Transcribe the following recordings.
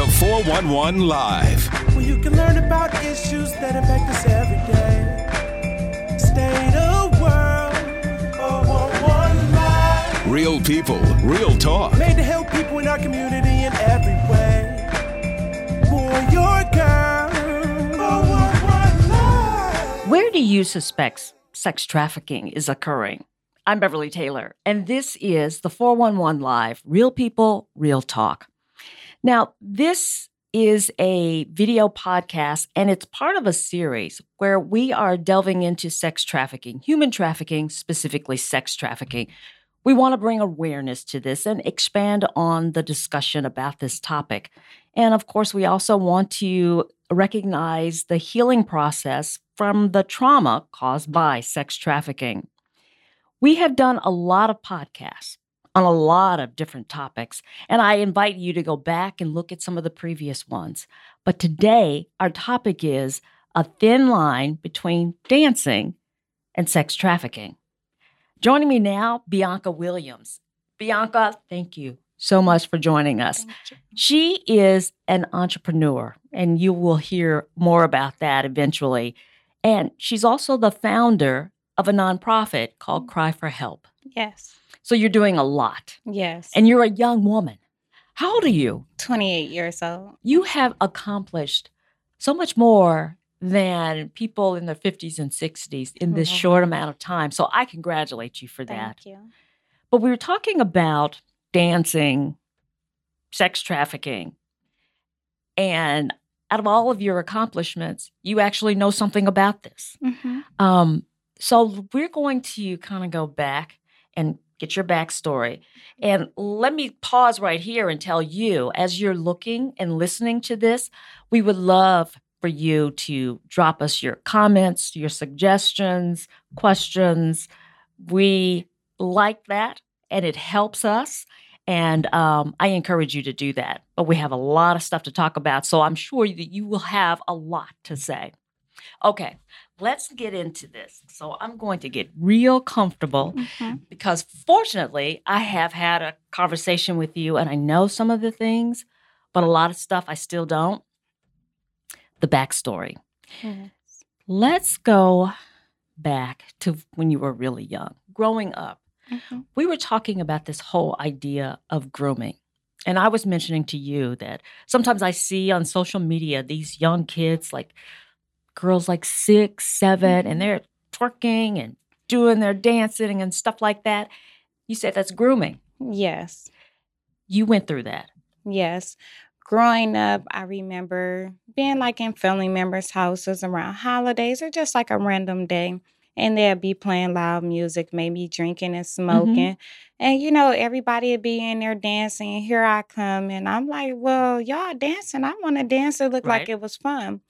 The 411 Live. Where you can learn about issues that impact us every day. State of world. 411 Live. Real people, real talk. Made to help people in our community in every way. For your girl. Where do you suspect sex trafficking is occurring? I'm Beverly Taylor, and this is the 411 Live Real People, Real Talk. Now, this is a video podcast, and it's part of a series where we are delving into sex trafficking, human trafficking, specifically sex trafficking. We want to bring awareness to this and expand on the discussion about this topic. And of course, we also want to recognize the healing process from the trauma caused by sex trafficking. We have done a lot of podcasts on a lot of different topics, and I invite you to go back and look at some of the previous ones. But today, our topic is a thin line between dancing and sex trafficking. Joining me now, Bianca Williams. Bianca, thank you so much for joining us. She is an entrepreneur, and you will hear more about that eventually. And she's also the founder of a nonprofit called mm-hmm. Cry for Help. Yes. So you're doing a lot, Yes. and you're a young woman. How old are you? 28 years old. You have accomplished so much more than people in their 50s and 60s in this Mhm. short amount of time. So I congratulate you for that. Thank you. But we were talking about dancing, sex trafficking, and out of all of your accomplishments, you actually know something about this. hmm Um, so we're going to kind of go back and get your backstory. And let me pause right here and tell you, as you're looking and listening to this, we would love for you to drop us your comments, your suggestions, questions. We like that and it helps us. And um, I encourage you to do that. But we have a lot of stuff to talk about. So I'm sure that you will have a lot to say. Okay, let's get into this. So I'm going to get real comfortable hmm because fortunately, I have had a conversation with you and I know some of the things, but a lot of stuff I still don't. The backstory. Yes. Let's go back to when you were really young, growing up. Mhm. We were talking about this whole idea of grooming. And I was mentioning to you that sometimes I see on social media these young kids, like girls like six, seven, and mm-hmm. they're twerking and doing their dancing and stuff like that. You said that's grooming. Yes. You went through that. Yes. Growing up, I remember being like in family members' houses around holidays or just like a random day. And they'd be playing loud music, maybe drinking and mm-hmm. smoking. And, you know, everybody would be in there dancing. And here I come. And I'm like, well, y'all dancing. I want to dance. It looked Right. like it was fun.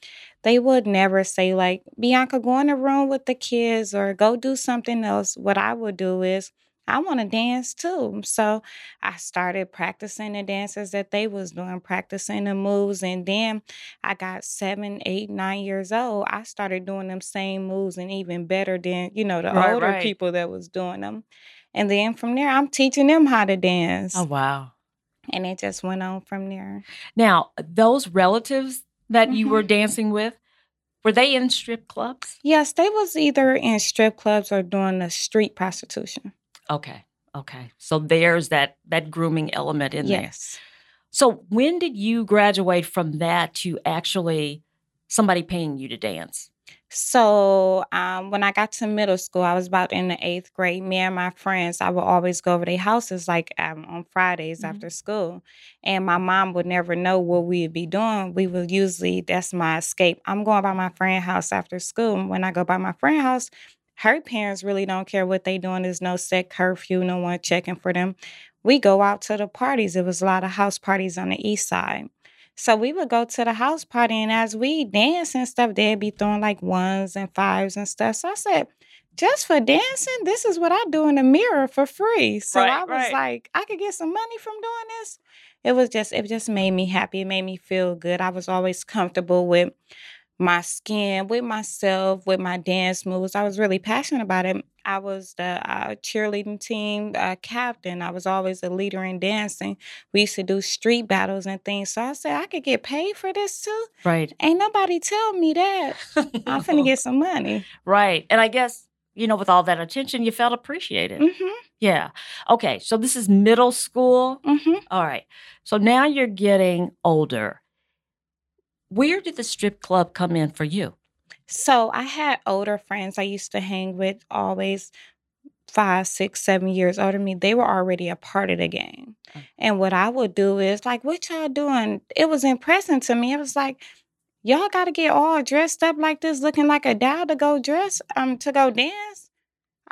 They would never say, like, Bianca, go in the room with the kids or go do something else. What I would do is, I want to dance too. So I started practicing the dances that they was doing, practicing the moves, and then I got seven, eight, nine years old. I started doing them same moves and even better than you know the Right, older right. people that was doing them. And then from there, I'm teaching them how to dance, Oh, wow. and it just went on from there. Now, those relatives that you Mhm. were dancing with, were they in strip clubs? Yes, they was either in strip clubs or doing the street prostitution. Okay. Okay. So there's that that grooming element in there. yes. So when did you graduate from that to actually somebody paying you to dance? So um, when I got to middle school, I was about in the eighth grade. Me and my friends, I would always go over their houses like um, on Fridays Mhm. after school, and my mom would never know what we'd be doing. We would usually that's my escape. I'm going by my friend house after school. and When I go by my friend house, her parents really don't care what they doing. There's no set curfew, no one checking for them. We go out to the parties. It was a lot of house parties on the east side. So we would go to the house party, and as we dance and stuff, they'd be throwing like ones and fives and stuff. So I said, just for dancing, this is what I do in the mirror for free. So Right, I was right. like, I could get some money from doing this. It was just, it just made me happy. It made me feel good. I was always comfortable with my skin, with myself, with my dance moves. I was really passionate about it. I was the uh, cheerleading team uh, captain. I was always a leader in dancing. We used to do street battles and things. So I said, I could get paid for this too. Right. Ain't nobody tell me that. I'm finna get some money. right. And I guess, you know, with all that attention, you felt appreciated. Mm-hmm. Yeah. Okay. So this is middle school. Mm-hmm. All right. So now you're getting older. Where did the strip club come in for you? So I had older friends I used to hang with, always five, six, seven years older than me. They were already a part of the game. Mm. And what I would do is like, what y'all doing? It was impressive to me. It was like, y'all got to get all dressed up like this, looking like a doll to go dress, um, to go dance.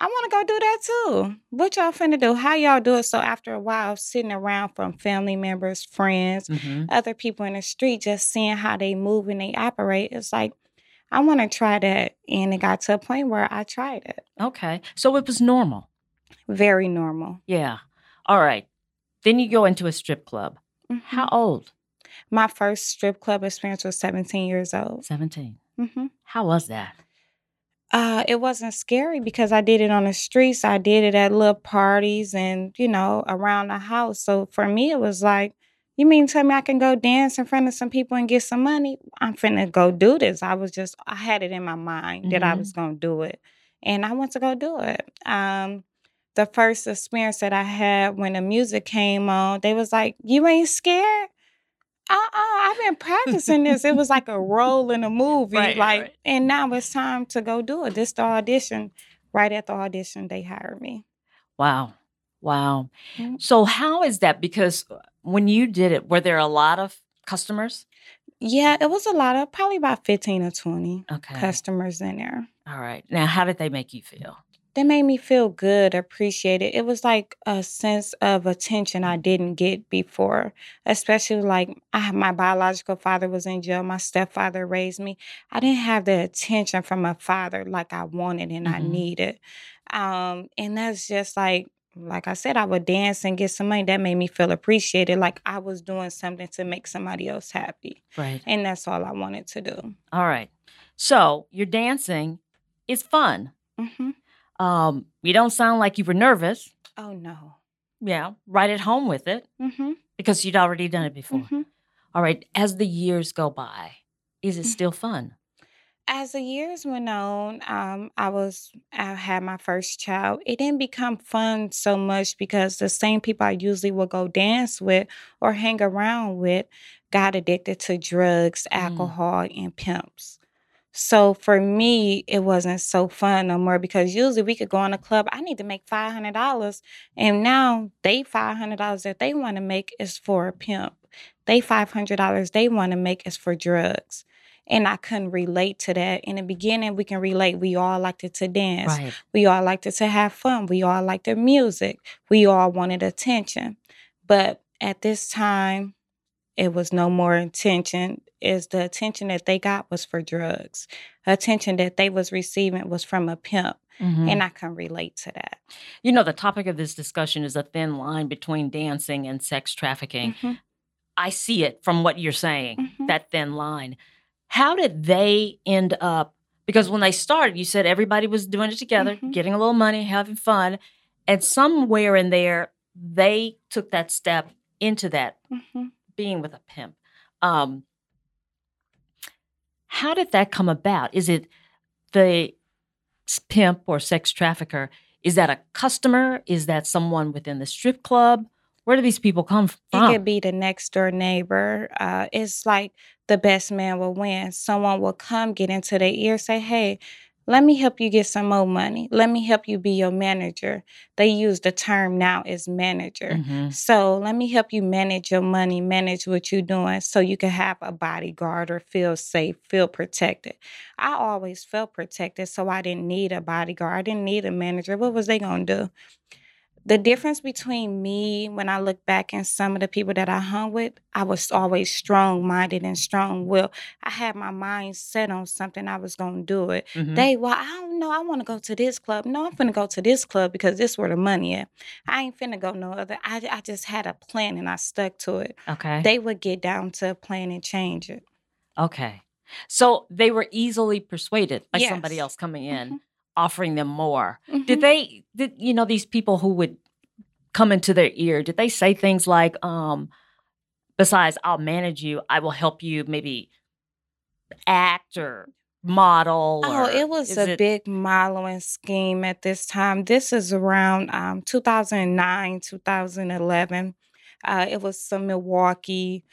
I want to go do that too. What y'all finna do? How y'all do it? So after a while, of sitting around from family members, friends, Mm-hmm. other people in the street, just seeing how they move and they operate, it's like, I want to try that. And it got to a point where I tried it. Okay. So it was normal. Very normal. Yeah. All right. Then you go into a strip club. Mhm. How old? My first strip club experience was 17 years old. 17. hmm How was that? Uh, it wasn't scary because I did it on the streets. I did it at little parties and, you know, around the house. So for me, it was like, you mean tell me I can go dance in front of some people and get some money? I'm finna go do this. I was just, I had it in my mind that I was gonna do it. And I went to go do it. Um, the first experience that I had when the music came on, they was like, You ain't scared? Uh-uh, I've been practicing this. It was like a role in a movie. Right, like, right. and now it's time to go do it. This the audition. Right at the audition, they hired me. Wow. Wow. Mm. So how is that? Because uh, when you did it, were there a lot of customers? Yeah, it was a lot of probably about 15 or 20 Okay. customers in there. All right. Now, how did they make you feel? They made me feel good, appreciated. It was like a sense of attention I didn't get before, especially like I, my biological father was in jail. My stepfather raised me. I didn't have the attention from a father like I wanted and I Mhm. needed. Um, and that's just like, like I said, I would dance and get some money. That made me feel appreciated, like I was doing something to make somebody else happy. Right. And that's all I wanted to do. All right. So your dancing is fun. hmm Um, you don't sound like you were nervous. Oh, no. Yeah. Right at home with it mm-hmm. because you'd already done it before. hmm All right. As the years go by, is it Mm. still fun? as the years went on, um, I was I had my first child. It didn't become fun so much because the same people I usually would go dance with or hang around with got addicted to drugs, Mm. alcohol, and pimps. So for me, it wasn't so fun no more because usually we could go in a club. I need to make five hundred dollars, and now they five hundred dollars that they want to make is for a pimp. They five hundred dollars they want to make is for drugs. And I couldn't relate to that. In the beginning, we can relate. We all liked it to dance. Right. We all liked it to have fun. We all liked the music. We all wanted attention. But at this time, it was no more attention. Is the attention that they got was for drugs. Attention that they was receiving was from a pimp. Mhm. And I can relate to that. you know, the topic of this discussion is a thin line between dancing and sex trafficking. Mhm, I see it from what you're saying, mhm. that thin line. How did they end up? Because when they started, you said everybody was doing it together, Mhm. getting a little money, having fun. And somewhere in there, they took that step into that Mhm. being with a pimp. Um, how did that come about? Is it the pimp or sex trafficker? Is that a customer? Is that someone within the strip club? Where do these people come from? It could be the next door neighbor. Uh, it's like the best man will win. Someone will come get into their ear, say, Hey, let me help you get some more money. Let me help you be your manager. They use the term now as manager. Mhm. So let me help you manage your money, manage what you're doing so you can have a bodyguard or feel safe, feel protected. I always felt protected, so I didn't need a bodyguard. I didn't need a manager. What was they going to do? The difference between me when I look back and some of the people that I hung with, I was always strong minded and strong willed. I had my mind set on something, I was to do it. Mhm. They, well, I don't know. I want to go to this club. No, I'm finna go to this club because this where the money at. I ain't finna go no other. I, I just had a plan and I stuck to it. okay. They would get down to a plan and change it. okay. So they were easily persuaded by somebody else coming in, Mhm. Offering them more. Mhm. Did they, did, you know, these people who would come into their ear, did they say things like, um, besides, I'll manage you, I will help you maybe act or model? Oh, or it was a it- big modeling scheme at this time. This is around um, 2009, 2011. Uh, it was some Milwaukee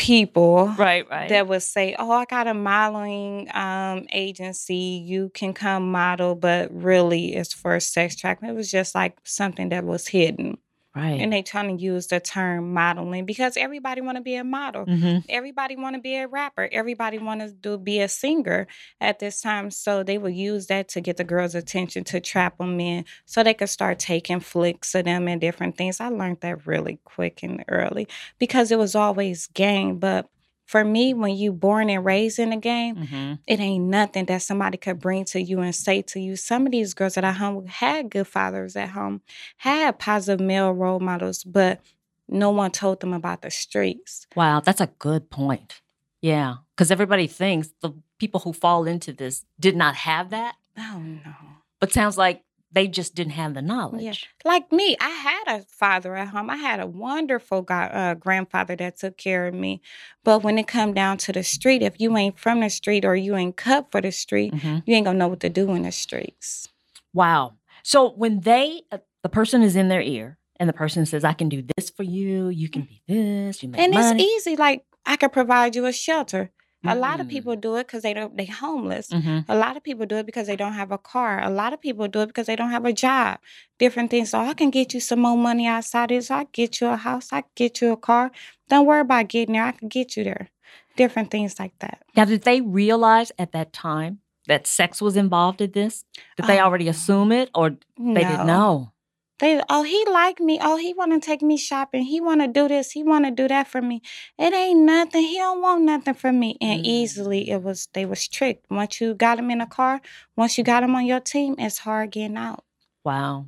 people Right, right. that would say, "Oh, I got a modeling um, agency. You can come model," but really, it's for sex trafficking. It was just like something that was hidden, right. and they trying to use the term modeling because everybody want to be a model. hmm Everybody want to be a rapper. Everybody want to do be a singer at this time. So they would use that to get the girls' attention to trap them in, so they could start taking flicks of them and different things. I learned that really quick and early because it was always game. But for me, when you born and raised in the game, hmm it ain't nothing that somebody could bring to you and say to you. Some of these girls that I hung had good fathers at home, had positive male role models, but no one told them about the streets. Wow, that's a good point. Yeah, because everybody thinks the people who fall into this did not have that, Oh no. but sounds like they just didn't have the knowledge. Yeah. Like me, I had a father at home. I had a wonderful guy, uh, grandfather that took care of me. But when it come down to the street, if you ain't from the street or you ain't cut for the street, Mhm. you ain't gonna know what to do in the streets. Wow. So when they, uh, the person is in their ear and the person says, I can do this for you, you can be this, you make And money. it's easy. Like I could provide you a shelter. A lot of Mm. people do it because they don't they homeless. Mhm. A lot of people do it because they don't have a car. A lot of people do it because they don't have a job. Different things. So I can get you some more money outside this. I get you a house. I get you a car. Don't worry about getting there. I can get you there. Different things like that. Now, did they realize at that time that sex was involved in this? Did they Oh, already assume it or they didn't know? They oh he like me. Oh he want to take me shopping. He want to do this. He want to do that for me. It ain't nothing. He don't want nothing from me. And Mm. easily it was they was tricked. Once you got him in a car, once you got him on your team, it's hard getting out. Wow.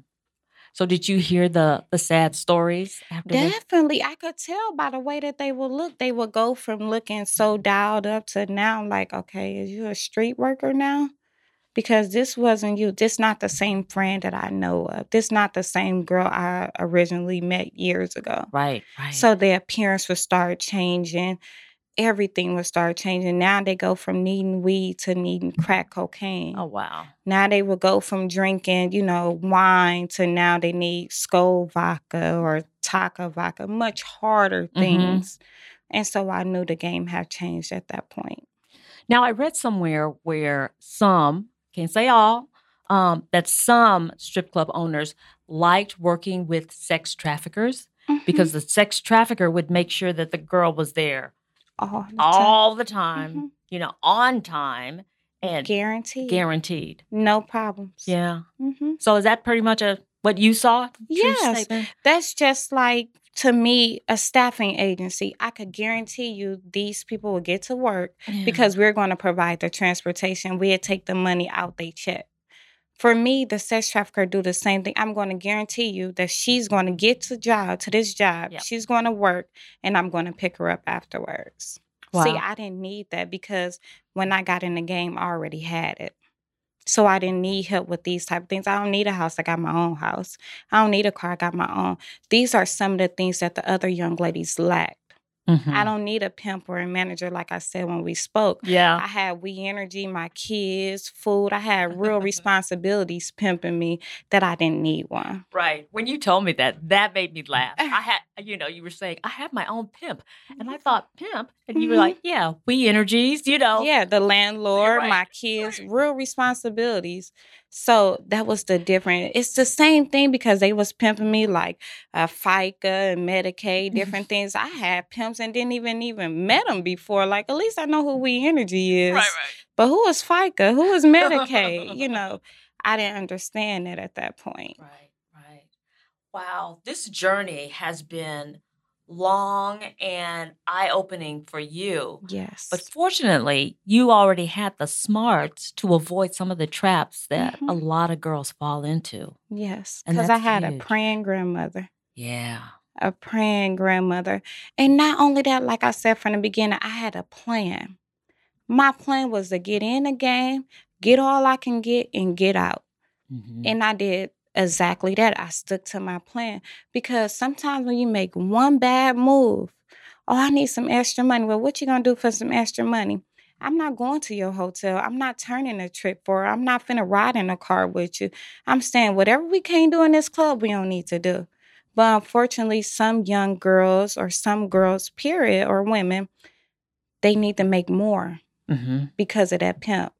So did you hear the the sad stories? Definitely, I could tell by the way that they would look. They would go from looking so dialed up to now, like, okay, is you a street worker now? Because this wasn't you. This not the same friend that I know of. This not the same girl I originally met years ago. Right, right. So their appearance would start changing. Everything would start changing. Now they go from needing weed to needing crack cocaine. oh wow. Now they will go from drinking, you know, wine to now they need Skol vodka or Taaka vodka, much harder Mhm. things. And so I knew the game had changed at that point. Now I read somewhere where some, can't say all, um, that some strip club owners liked working with sex traffickers Mhm. because the sex trafficker would make sure that the girl was there all the time. the time, Mhm. you know, on time and guaranteed, guaranteed. no problems. Yeah. hmm So is that pretty much a what you saw? Yes. That's just like to me a staffing agency. I could guarantee you these people will get to work Yeah. because we're going to provide the transportation. We'll take the money out they check. For me, the sex trafficker do the same thing. I'm going to guarantee you that she's going to get to job to this job. Yep. She's going to work, and I'm going to pick her up afterwards. See, I didn't need that because when I got in the game, I already had it. So I didn't need help with these type of things. I don't need a house. I got my own house. I don't need a car. I got my own. These are some of the things that the other young ladies lacked. Mhm. I don't need a pimp or a manager, like I said when we spoke. Yeah. I had WE Energy, my kids, food. I had real responsibilities pimping me that I didn't need one. Right. When you told me that, that made me laugh. I had, you know, you were saying, I have my own pimp. And I thought, pimp? And you were Mhm. like, yeah, WE Energies, you know. Yeah, the landlord, right, my kids, real responsibilities. So that was the different. It's the same thing because they was pimping me like uh, FICA and Medicaid, different things. I had pimps and didn't even even met them before. Like at least I know who WE Energy is. Right, right. But who is FICA? Who is Medicaid? you know, I didn't understand that at that point. Right. Wow. This journey has been long and eye opening for you. Yes. But fortunately, you already had the smarts to avoid some of the traps that a Mhm. lot of girls fall into. yes, because I had huge. a praying grandmother. Yeah. a praying grandmother. And not only that, like I said from the beginning, I had a plan. My plan was to get in the game, get all I can get, and get out. Mhm. And I did exactly that. I stuck to my plan because sometimes when you make one bad move, oh, I need some extra money. Well, what you gonna do for some extra money? I'm not going to your hotel. I'm not turning a trip for. I'm not finna ride in a car with you. I'm saying whatever we can't do in this club, we don't need to do. But unfortunately, some young girls or some girls, period, or women, they need to make more Mhm. because of that pimp.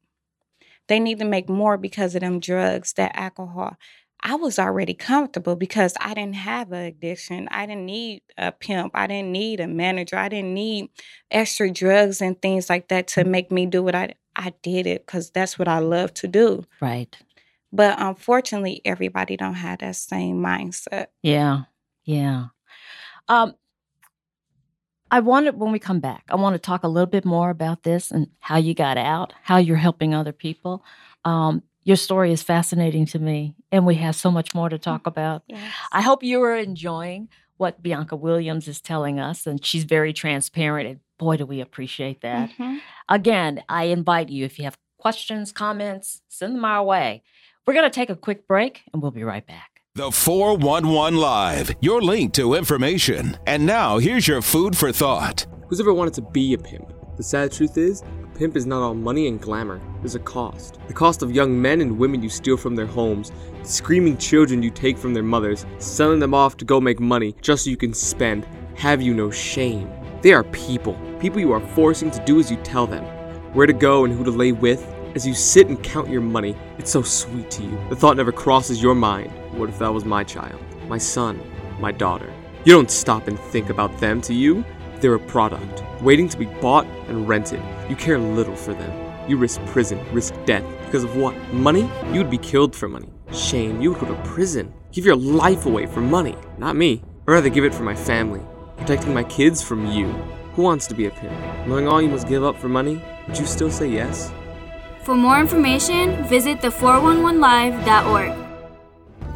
They need to make more because of them drugs, that alcohol. I was already comfortable because I didn't have an addiction. I didn't need a pimp. I didn't need a manager. I didn't need extra drugs and things like that to make me do what I I did it because that's what I love to do. Right. But unfortunately, everybody don't have that same mindset. Yeah. Yeah. Um, I wanted when we come back, I want to talk a little bit more about this and how you got out, how you're helping other people. Um, your story is fascinating to me, and we have so much more to talk about. Yes. I hope you are enjoying what Bianca Williams is telling us, and she's very transparent. And boy, do we appreciate that. Mhm. Again, I invite you if you have questions, comments, send them our way. We're going to take a quick break, and we'll be right back. The 411 Live, your link to information. And now here's your food for thought. Who's ever wanted to be a pimp? The sad truth is, a pimp is not all money and glamour. There's a cost. The cost of young men and women you steal from their homes, screaming children you take from their mothers, selling them off to go make money just so you can spend. Have you no shame? They are people. People you are forcing to do as you tell them. Where to go and who to lay with. As you sit and count your money, it's so sweet to you. The thought never crosses your mind. What if that was my child? My son? My daughter? You don't stop and think about them to you. They're a product, waiting to be bought and rented. You care little for them. You risk prison, risk death. Because of what? Money? You would be killed for money. Shame, you would go to prison. Give your life away for money. Not me. I'd rather give it for my family. Protecting my kids from you. Who wants to be a pimp? Knowing all you must give up for money, would you still say yes? For more information, visit the411live.org.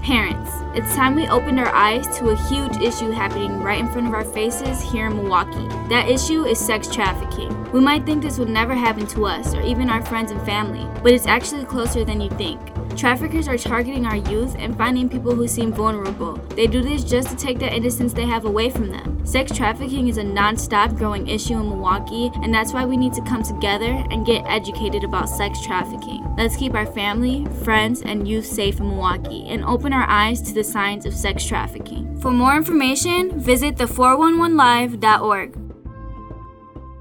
Parents, it's time we opened our eyes to a huge issue happening right in front of our faces here in Milwaukee. That issue is sex trafficking. We might think this would never happen to us or even our friends and family, but it's actually closer than you think. Traffickers are targeting our youth and finding people who seem vulnerable. They do this just to take the innocence they have away from them. Sex trafficking is a non-stop growing issue in Milwaukee, and that's why we need to come together and get educated about sex trafficking. Let's keep our family, friends, and youth safe in Milwaukee and open our eyes to the signs of sex trafficking. For more information, visit the411live.org.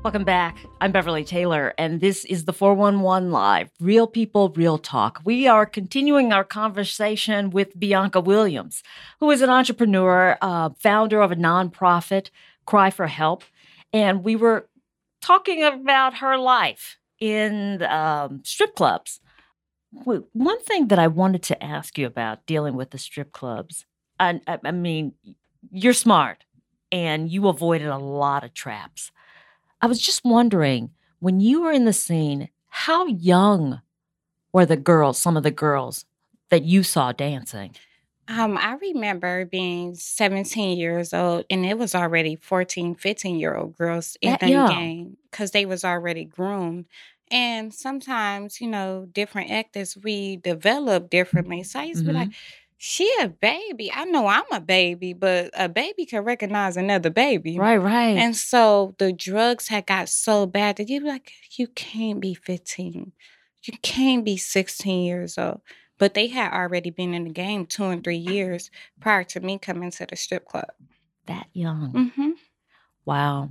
Welcome back. I'm Beverly Taylor, and this is the 411 Live Real People, Real Talk. We are continuing our conversation with Bianca Williams, who is an entrepreneur, uh, founder of a nonprofit, Cry for Help. And we were talking about her life in um, strip clubs. Well, One thing that I wanted to ask you about dealing with the strip clubs, I, I, I mean, you're smart and you avoided a lot of traps. I was just wondering when you were in the scene, how young were the girls, some of the girls that you saw dancing? Um, I remember being 17 years old and it was already 14, 15 year old girls in That the young? game because they was already groomed. And sometimes, you know, different actors we develop differently. So I used to be like, she a baby. I know I'm a baby, but a baby can recognize another baby. Right, right. And so the drugs had got so bad that you'd be like, you can't be 15. You can't be 16 years old. But they had already been in the game two and three years prior to me coming to the strip club. that young. hmm Wow.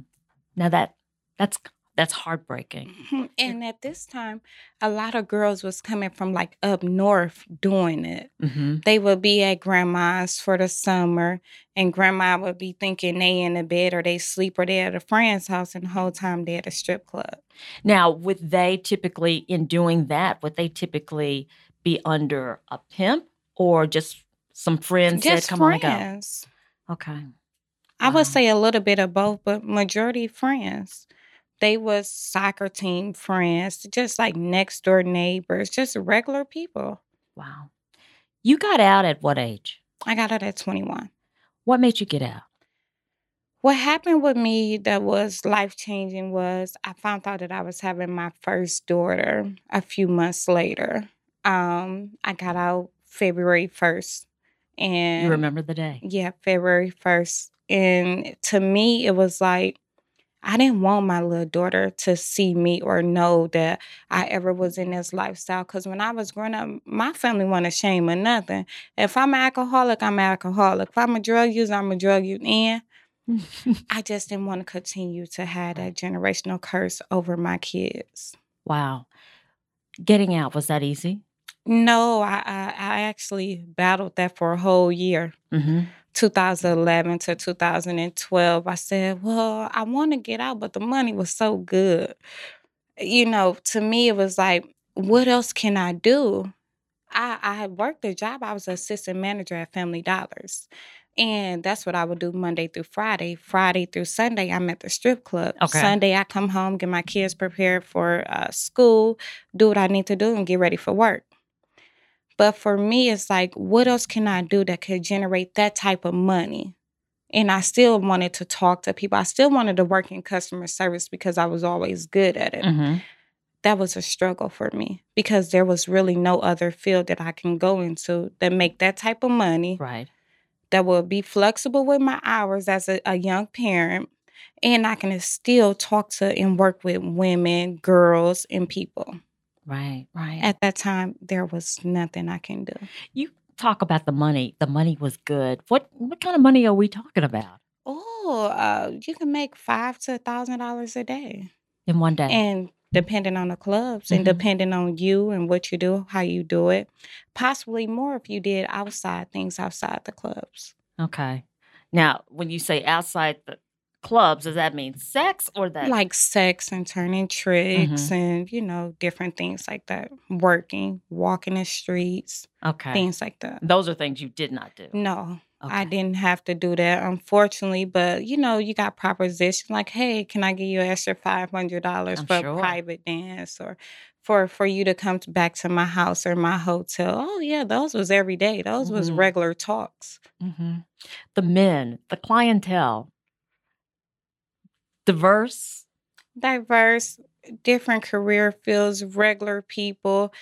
Now that that's that's heartbreaking. hmm And at this time, a lot of girls was coming from like up north doing it. hmm They would be at grandma's for the summer, and grandma would be thinking they in the bed or they sleep or they at a friend's house, and the whole time they at a strip club. Now, would they typically, in doing that, would they typically be under a pimp or just some friends that Just come on friends. go? Okay. I Wow. would say a little bit of both, but majority friends. They was soccer team friends, just like next door neighbors, just regular people. Wow. You got out at what age? I got out at 21. What made you get out? What happened with me that was life changing was I found out that I was having my first daughter a few months later. Um, I got out February 1st. And You remember the day? yeah, February 1st. And to me, it was like, I didn't want my little daughter to see me or know that I ever was in this lifestyle. Because when I was growing up, my family wasn't ashamed of nothing. If I'm an alcoholic, I'm an alcoholic. If I'm a drug user, I'm a drug user. And I just didn't want to continue to have that generational curse over my kids. wow. Getting out, was that easy? No, I, I, I actually battled that for a whole year. Mm-hmm. 2011 to 2012, I said, Well, I want to get out, but the money was so good. You know, to me, it was like, What else can I do? I, I had worked a job. I was assistant manager at Family Dollars. And that's what I would do Monday through Friday. Friday through Sunday, I'm at the strip club. Okay. Sunday, I come home, get my kids prepared for uh, school, do what I need to do, and get ready for work. But for me, it's like, what else can I do that could generate that type of money? And I still wanted to talk to people. I still wanted to work in customer service because I was always good at it. Mm-hmm. That was a struggle for me because there was really no other field that I can go into that make that type of money Right. that will be flexible with my hours as a, a young parent. And I can still talk to and work with women, girls, and people. Right. Right. At that time, there was nothing I can do. you talk about the money. The money was good. What what kind of money are we talking about Oh, uh, you can make five to a thousand dollars a day, in one day? and depending on the clubs Mhm. and depending on you and what you do, how you do it, possibly more if you did outside things outside the clubs. okay. Now, when you say outside the clubs, does that mean sex or that? like sex and turning tricks Mhm. and you know different things like that working walking the streets okay. things like that Those are things you did not do. no i didn't have to do that unfortunately but you know you got proposition like hey can i give you an extra $500 I'm for sure. a private dance or for for you to come to, back to my house or my hotel oh yeah those was every day those was Mhm. regular talks hmm The men, the clientele, diverse. diverse, different career fields, regular people,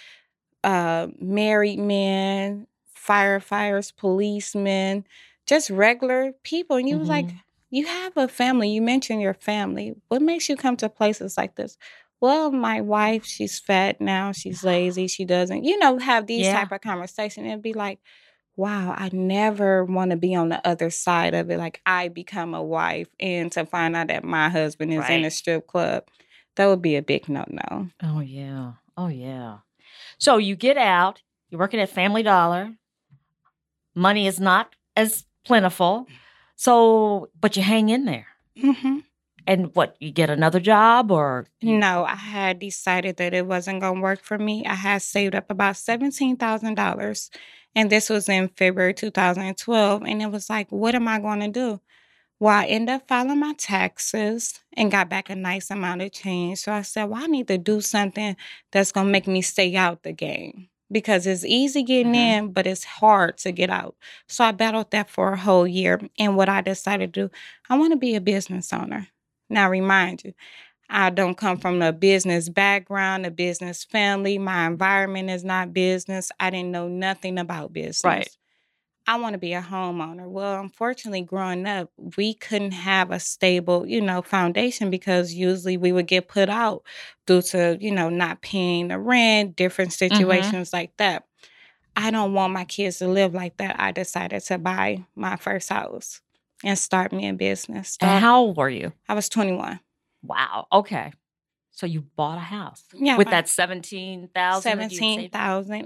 uh, married men, firefighters, policemen, just regular people. And you was like, Mhm. you have a family. You mentioned your family. What makes you come to places like this? Well, my wife, she's fat now. She's lazy. She doesn't, you know, have these Yeah. type of conversation and be like, wow, I never want to be on the other side of it. Like I become a wife and to find out that my husband is in a strip club, that would be a big no no. Oh yeah. Oh yeah. So you get out, you're working at Family Dollar. Money is not as plentiful. So, but you hang in there. hmm And what, you get another job or you- No, I had decided that it wasn't going to work for me. I had saved up about $17,000. And this was in February 2012. And it was like, what am I going to do? Well, I ended up filing my taxes and got back a nice amount of change. So I said, well, I need to do something that's going to make me stay out the game because it's easy getting Mhm. in, but it's hard to get out. So I battled that for a whole year. And what I decided to do, I want to be a business owner. Now, remind you, I don't come from a business background, a business family. My environment is not business. I didn't know nothing about business. Right. I want to be a homeowner. Well, unfortunately, growing up, we couldn't have a stable, you know, foundation because usually we would get put out due to, you know, not paying the rent, different mm-hmm. situations like that. I don't want my kids to live like that. I decided to buy my first house and start me a business. and how old were you? I was 21. Wow. Okay. So you bought a house Yeah, with that 17,000 that you'd Seventeen saved?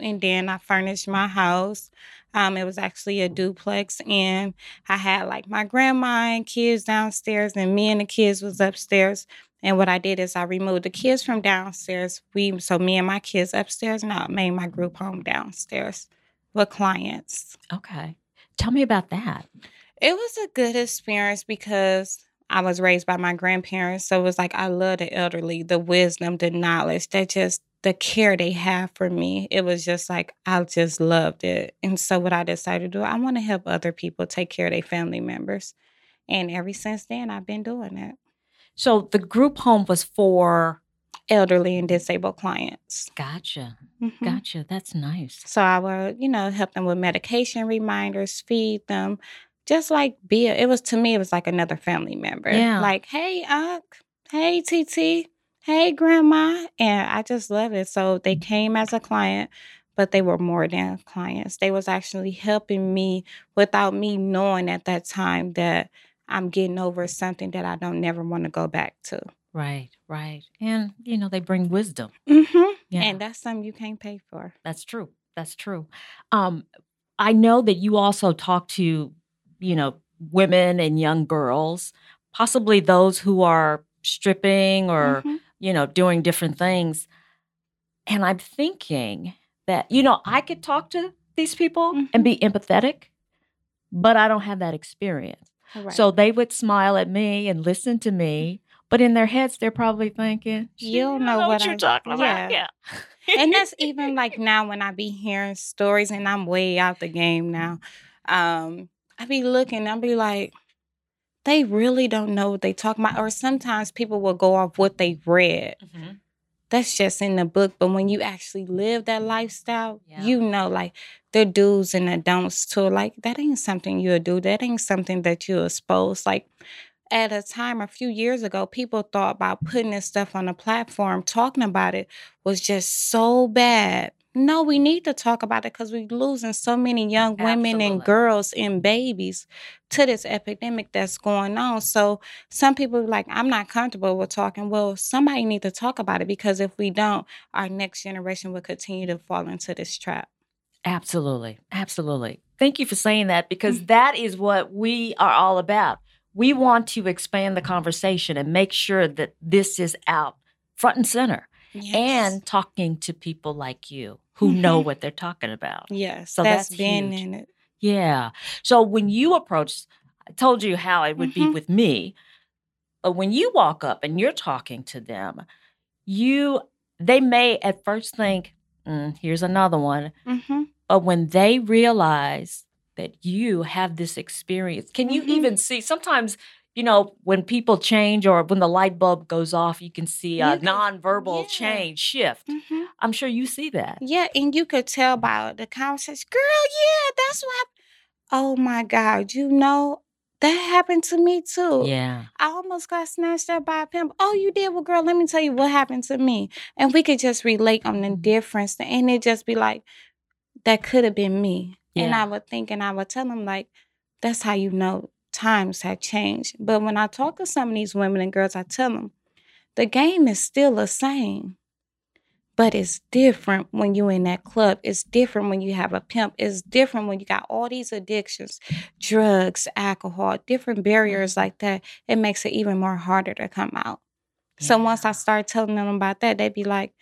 and then I furnished my house. Um, it was actually a duplex, and I had like my grandma and kids downstairs, and me and the kids was upstairs. And what I did is I removed the kids from downstairs. We so me and my kids upstairs, and I made my group home downstairs with clients. Okay. Tell me about that. It was a good experience because I was raised by my grandparents. So it was like I love the elderly, the wisdom, the knowledge, that just the care they have for me. It was just like I just loved it. And so what I decided to do, I want to help other people take care of their family members. And ever since then, I've been doing it. So the group home was for. Elderly and disabled clients. Gotcha. Mhm. Gotcha. That's nice. So I would, you know, help them with medication reminders, feed them, just like be. A, it was to me, it was like another family member. Yeah. Like, hey, Unc, hey, TT, hey, Grandma, and I just love it. So they came as a client, but they were more than clients. They was actually helping me without me knowing at that time that I'm getting over something that I don't never want to go back to. Right. Right. And you know they bring wisdom. Mm-hmm. Yeah. And that's something you can't pay for. That's true. That's true. Um, I know that you also talk to, you know, women and young girls, possibly those who are stripping or, Mhm. you know, doing different things. And I'm thinking that, you know, I could talk to these people Mhm. and be empathetic, but I don't have that experience. Right. So they would smile at me and listen to me, but in their heads, they're probably thinking, You don't "I know what you're I- talking about. yeah. Yeah. and that's even like now when I be hearing stories and I'm way out the game now. Um, I be looking, I be like, they really don't know what they talk about. Or sometimes people will go off what they read. Mhm. That's just in the book. But when you actually live that lifestyle, Yeah. you know, like the do's and the don'ts too. Like that ain't something you'll do. That ain't something that you expose. Like at a time a few years ago, people thought about putting this stuff on a platform, talking about it was just so bad. No, we need to talk about it because we're losing so many young women and girls and babies to this epidemic that's going on. So some people like, I'm not comfortable with talking. Well, somebody need to talk about it because if we don't, our next generation will continue to fall into this trap. Absolutely. Absolutely. Thank you for saying that because Mm. that is what we are all about. We want to expand the conversation and make sure that this is out front and center and talking to people like you who know Mhm. what they're talking about. yes, so that's that's been huge. in it. Yeah. So when you approach, I told you how it would be Mhm. with me. But when you walk up and you're talking to them, you they may at first think, "Mm, here's another one. hmm But when they realize that you have this experience, can you Mhm. even see sometimes, you know, when people change or when the light bulb goes off, you can see a You nonverbal yeah. change shift. hmm I'm sure you see that. Yeah, and you could tell by the conversation, girl, yeah, that's what happened. Oh my God, you know, that happened to me too. Yeah. I almost got snatched up by a pimp. Oh, you did? Well, girl, let me tell you what happened to me. And we could just relate on the Mhm. difference. And it just be like, that could have been me. Yeah. And I would think and I would tell them, like, that's how you know times have changed. But when I talk to some of these women and girls, I tell them, the game is still the same. But it's different when you're in that club. It's different when you have a pimp. It's different when you got all these addictions, drugs, alcohol, different barriers mm-hmm. like that. It makes it even more harder to come out. So once I start telling them about that, they'd be like,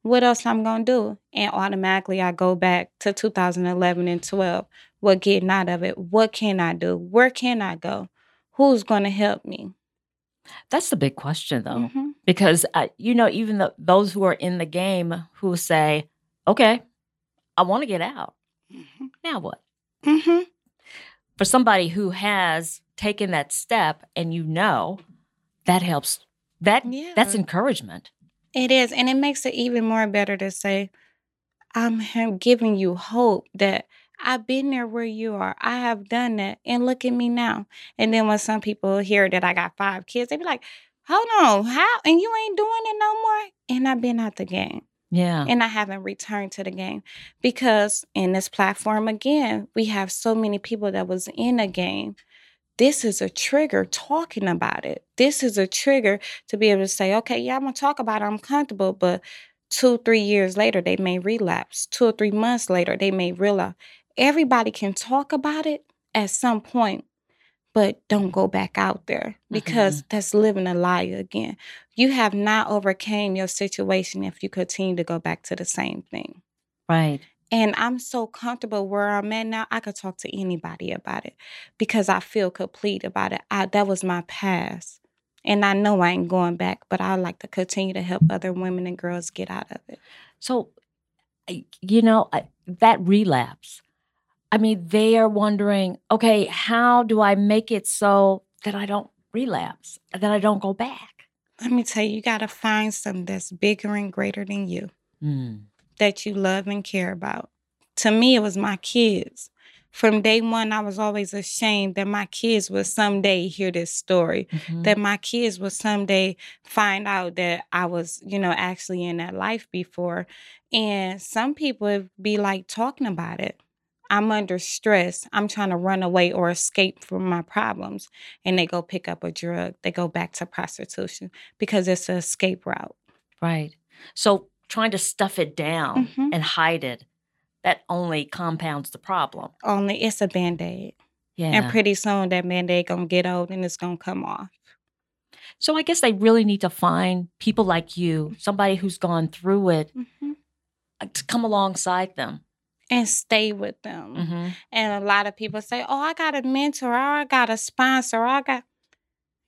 what else I'm gonna do? And automatically I go back to 2011 and 12. What getting out of it? What can I do? Where can I go? Who's gonna help me? That's the big question, though, Mhm. because uh, you know, even the, those who are in the game who say, "Okay, I want to get out. Mhm. Now what?" Mhm. For somebody who has taken that step, and you know, that helps. That that's encouragement. It is, and it makes it even more better to say, I'm giving you hope that I've been there where you are. I have done that, and look at me now. And then when some people hear that I got five kids, they be like, "Hold on, how? And you ain't doing it no more?" And I've been out the game, Yeah. and I haven't returned to the game because in this platform again, we have so many people that was in a game. This is a trigger talking about it. This is a trigger to be able to say, okay, yeah, I'm gonna talk about it. I'm comfortable, but two, three years later, they may relapse. Two or three months later, they may realize. Everybody can talk about it at some point, but don't go back out there because mm-hmm. that's living a lie again. You have not overcame your situation if you continue to go back to the same thing. Right. And I'm so comfortable where I'm at now. I could talk to anybody about it because I feel complete about it. I, that was my past. And I know I ain't going back, but I like to continue to help other women and girls get out of it. So, you know, I- that relapse. I mean, they are wondering, okay, how do I make it so that I don't relapse, that I don't go back? Let me tell you, you got to find something that's bigger and greater than you Mm. that you love and care about. To me, it was my kids. From day one, I was always ashamed that my kids would someday hear this story, Mhm. that my kids would someday find out that I was, you know, actually in that life before. And some people would be like talking about it. I'm under stress. I'm trying to run away or escape from my problems. And they go pick up a drug. They go back to prostitution because it's an escape route. Right. So trying to stuff it down Mhm. and hide it, that only compounds the problem. Only it's a band aid. Yeah. And pretty soon that band-aid gonna get old and it's gonna come off. so I guess they really need to find people like you, somebody who's gone through it, Mhm. uh, to come alongside them. And stay with them. Mm-hmm. And a lot of people say, Oh, I got a mentor, or I got a sponsor, or I got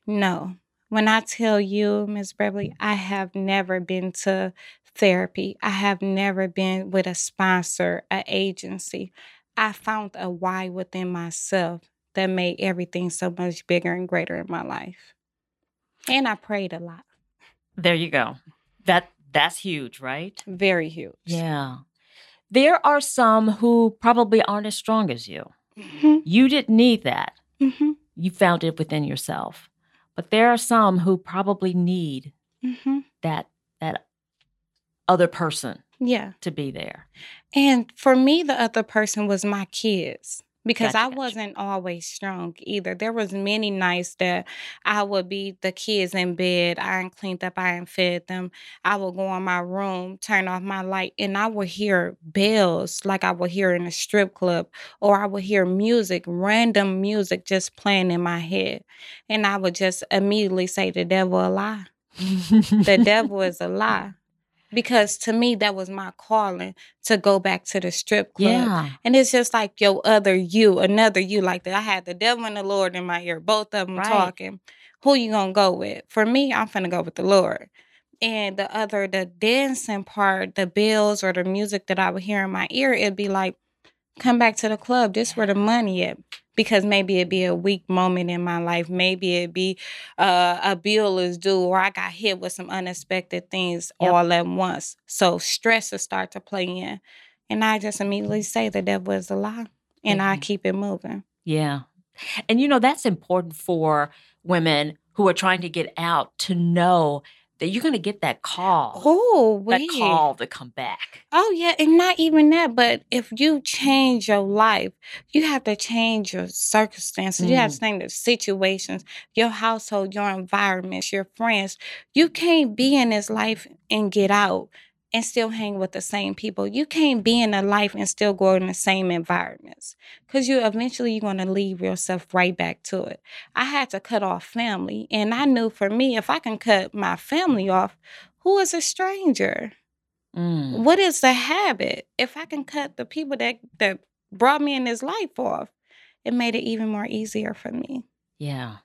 No. When I tell you, Miss Beverly, I have never been to therapy. I have never been with a sponsor, an agency. I found a why within myself that made everything so much bigger and greater in my life. And I prayed a lot. There you go. That that's huge, right? Very huge. Yeah. There are some who probably aren't as strong as you. Mhm, You didn't need that. mhm, You found it within yourself. But there are some who probably need mhm. that that other person Yeah. to be there. And for me, the other person was my kids because Gotcha, I gotcha. wasn't always strong either. There was many nights that I would be the kids in bed. I ain't cleaned up. I ain't fed them. I would go in my room, turn off my light, and I would hear bells like I would hear in a strip club, or I would hear music, random music just playing in my head, and I would just immediately say, "The devil a lie." the devil is a lie. Because to me, that was my calling to go back to the strip club. Yeah. And it's just like your other you, another you like that. I had the devil and the Lord in my ear, both of them Right. talking. Who you gonna go with? For me, I'm finna go with the Lord. And the other, the dancing part, the bills or the music that I would hear in my ear, it'd be like, come back to the club. This where the money at. Because maybe it'd be a weak moment in my life. Maybe it'd be uh, a bill is due or I got hit with some unexpected things Yep. all at once. So stress will start to play in. And I just immediately say the devil is a lie. And I Mhm. keep it moving. Yeah. And you know, that's important for women who are trying to get out to know that you're going to get that call. Oh, that call to come back. Oh, yeah. And not even that, but if you change your life, you have to change your circumstances. You have mm. to change the situations, your household, your environments, your friends. You can't be in this life and get out and still hang with the same people. You can't be in a life and still go in the same environments because you eventually you're going to leave yourself right back to it. I had to cut off family, and I knew for me, if I can cut my family off, who is a stranger? Mm. What is the habit? If I can cut the people that that brought me in this life off, it made it even more easier for me. Yeah.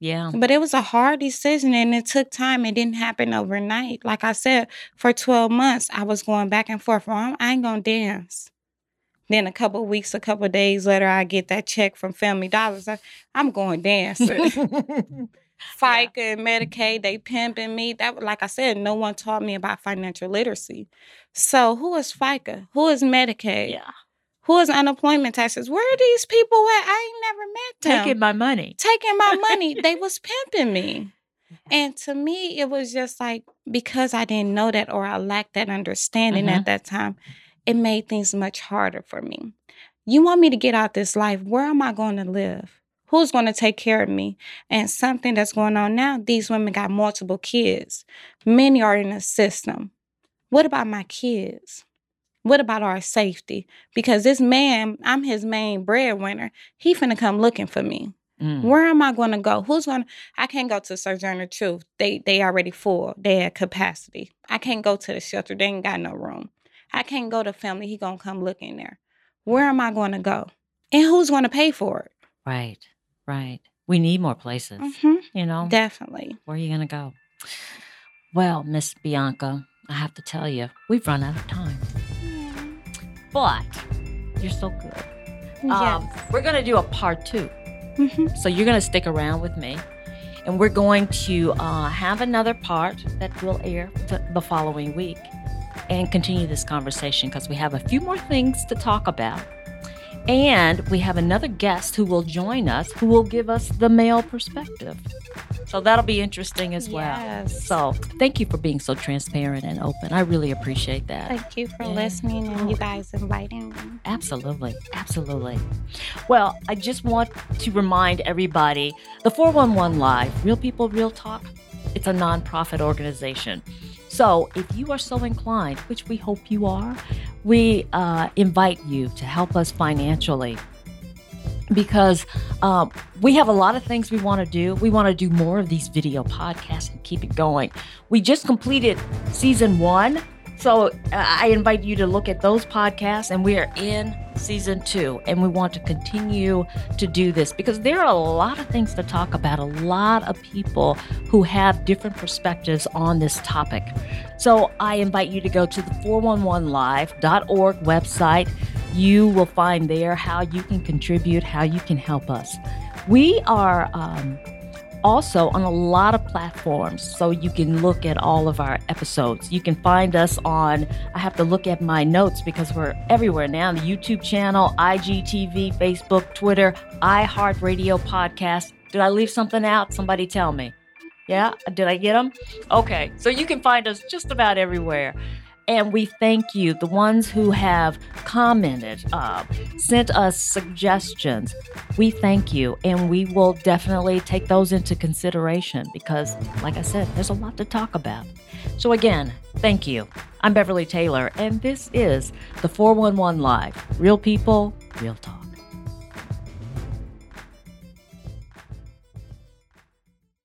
Yeah. But it was a hard decision and it took time. It didn't happen overnight. Like I said, for 12 months, I was going back and forth. Well, I'm- I ain't gonna dance. Then a couple weeks, a couple days later, I get that check from Family Dollars. I, I'm going dancing. FICA and Medicaid, they pimping me. That like I said, no one taught me about financial literacy. So who is FICA? Who is Medicaid? yeah. Who is unemployment taxes? Where are these people at? I ain't never met them. Taking my money. Taking my money. they was pimping me. And to me, it was just like because I didn't know that or I lacked that understanding at mm-hmm. that time, it made things much harder for me. You want me to get out this life? Where am I going to live? Who's going to take care of me? And something that's going on now, these women got multiple kids. Many are in the system. What about my kids? What about our safety? Because this man, I'm his main breadwinner. He finna come looking for me. Mm. Where am I going to go? Who's to? I can't go to Sojourner Truth. They they already full. They at capacity. I can't go to the shelter. They ain't got no room. I can't go to family. He gonna come looking there. Where am I going to go? And who's to pay for it? Right. Right. We need more places. hmm You know, Definitely. where are you to go? Well, Miss Bianca, I have to tell you, we've run out of time. But you're so good. Um, we're going to do a part two Mhm. So you're going to stick around with me. And we're going to uh, have another part that will air th- the following week and continue this conversation because we have a few more things to talk about. And we have another guest who will join us who will give us the male perspective. So that'll be interesting as well. Yes. So thank you for being so transparent and open. I really appreciate that. Thank you for Yeah. listening and you guys inviting me. Absolutely. Absolutely. Well, I just want to remind everybody the 411 Live, Real People, Real Talk, it's a nonprofit organization. So if you are so inclined, which we hope you are, we uh, invite you to help us financially because um, we have a lot of things we want to do. We want to do more of these video podcasts and keep it going. We just completed season one. So uh, I invite you to look at those podcasts, and we are in season two, and we want to continue to do this because there are a lot of things to talk about, a lot of people who have different perspectives on this topic. So I invite you to go to the 411live.org website. You will find there how you can contribute, how you can help us. We are um, also on a lot of platforms, so you can look at all of our episodes. You can find us on, I have to look at my notes because we're everywhere now the YouTube channel, IGTV, Facebook, Twitter, iHeartRadio podcast. Did I leave something out? Somebody tell me. Yeah, did I get them? Okay, so you can find us just about everywhere. And we thank you, the ones who have commented, uh, sent us suggestions. We thank you, and we will definitely take those into consideration because, like I said, there's a lot to talk about. So, again, thank you. I'm Beverly Taylor, and this is the 411 Live Real People, Real Talk.